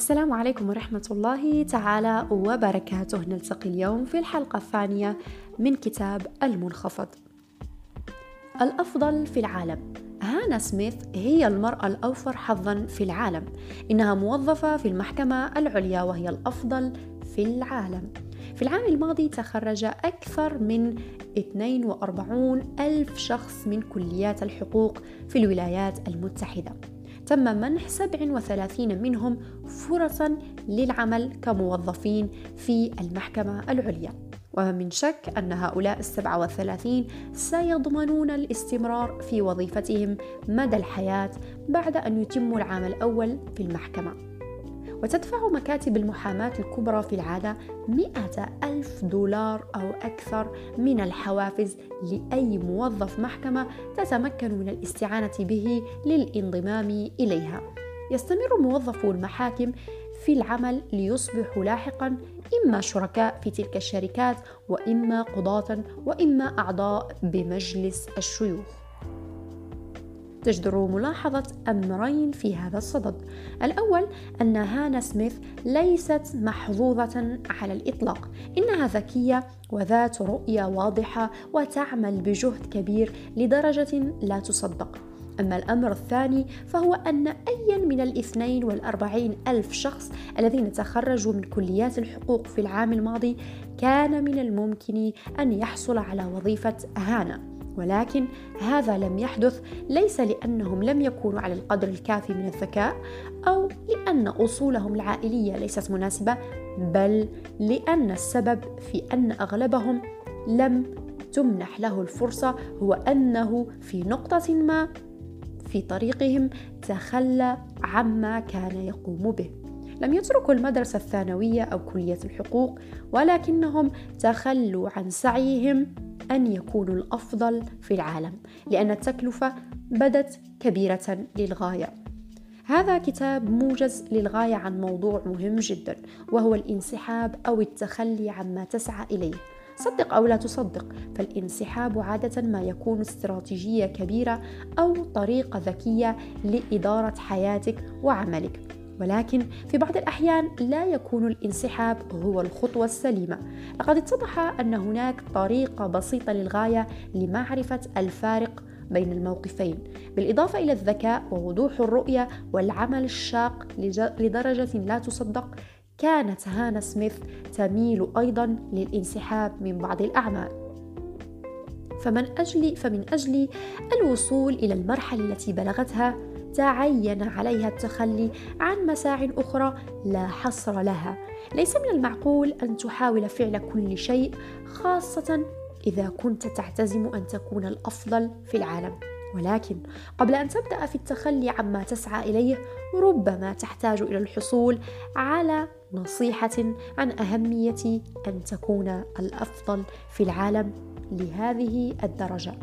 السلام عليكم ورحمة الله تعالى وبركاته. نلتقي اليوم في الحلقة الثانية من كتاب المنخفض. الأفضل في العالم. هانا سميث هي المرأة الأوفر حظا في العالم. إنها موظفة في المحكمة العليا وهي الأفضل في العالم. في العام الماضي تخرج أكثر من 42 ألف شخص من كليات الحقوق في الولايات المتحدة. تم منح 37 منهم فرصا للعمل كموظفين في المحكمة العليا. وما من شك أن هؤلاء السبعة والثلاثين سيضمنون الاستمرار في وظيفتهم مدى الحياة بعد أن يتموا العام الأول في المحكمة. وتدفع مكاتب المحاماة الكبرى في العادة مئة ألف دولار أو أكثر من الحوافز لأي موظف محكمة تتمكن من الاستعانة به للانضمام إليها. يستمر موظفو المحاكم في العمل ليصبحوا لاحقا إما شركاء في تلك الشركات وإما قضاة وإما أعضاء بمجلس الشيوخ. تجدر ملاحظة أمرين في هذا الصدد. الأول أن هانا سميث ليست محظوظة على الإطلاق. إنها ذكية وذات رؤية واضحة وتعمل بجهد كبير لدرجة لا تصدق. أما الأمر الثاني فهو أن أيا من الاثنين والأربعين ألف شخص الذين تخرجوا من كليات الحقوق في العام الماضي كان من الممكن أن يحصل على وظيفة هانا. ولكن هذا لم يحدث ليس لأنهم لم يكونوا على القدر الكافي من الذكاء أو لأن أصولهم العائلية ليست مناسبة بل لأن السبب في أن أغلبهم لم تمنح له الفرصة هو أنه في نقطة ما في طريقهم تخلى عما كان يقوم به. لم يتركوا المدرسة الثانوية أو كلية الحقوق ولكنهم تخلوا عن سعيهم أن يكونوا الأفضل في العالم لأن التكلفة بدت كبيرة للغاية. هذا كتاب موجز للغاية عن موضوع مهم جدا وهو الانسحاب أو التخلي عما تسعى إليه. صدق أو لا تصدق فالانسحاب عادة ما يكون استراتيجية كبيرة أو طريقة ذكية لإدارة حياتك وعملك. ولكن في بعض الأحيان لا يكون الانسحاب هو الخطوة السليمة. لقد اتضح أن هناك طريقة بسيطة للغاية لمعرفة الفارق بين الموقفين بالإضافة إلى الذكاء ووضوح الرؤية والعمل الشاق لدرجة لا تصدق. كانت هانا سميث تميل أيضا للانسحاب من بعض الأعمال. فمن أجل فمن أجل الوصول إلى المرحلة التي بلغتها تعين عليها التخلي عن مساع أخرى لا حصر لها. ليس من المعقول أن تحاول فعل كل شيء خاصة إذا كنت تعتزم أن تكون الأفضل في العالم. ولكن قبل أن تبدأ في التخلي عما تسعى إليه ربما تحتاج إلى الحصول على نصيحة عن أهمية أن تكون الأفضل في العالم لهذه الدرجة.